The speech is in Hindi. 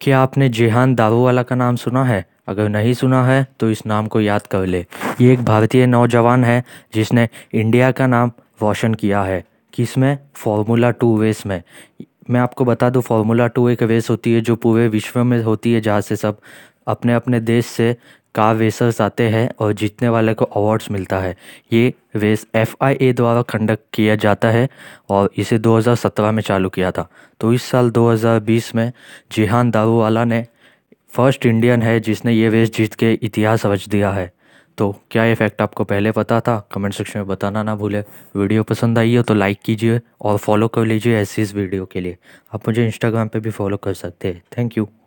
क्या आपने जेहान दारूवाला का नाम सुना है? अगर नहीं सुना है तो इस नाम को याद कर ले। ये एक भारतीय नौजवान है, जिसने इंडिया का नाम रोशन किया है। किसमें? फार्मूला टू वेस में। मैं आपको बता दूँ, फार्मूला टू एक रेस होती है, जो पूरे विश्व में होती है, जहाँ से सब अपने अपने देश से कार रेसर्स आते हैं और जीतने वाले को अवार्ड्स मिलता है। ये रेस एफ़ द्वारा कंडक्ट किया जाता है और इसे 2017 में चालू किया था। तो इस साल 2020 में जिहान दारूवाला ने फ़र्स्ट इंडियन है जिसने ये रेस जीत के इतिहास रच दिया है। तो क्या ये फैक्ट आपको पहले पता था? कमेंट सेक्शन में बताना ना भूले। वीडियो पसंद आई हो तो लाइक कीजिए और फॉलो कर लीजिए ऐसी इस वीडियो के लिए। आप मुझे इंस्टाग्राम पे भी फॉलो कर सकते हैं। Thank you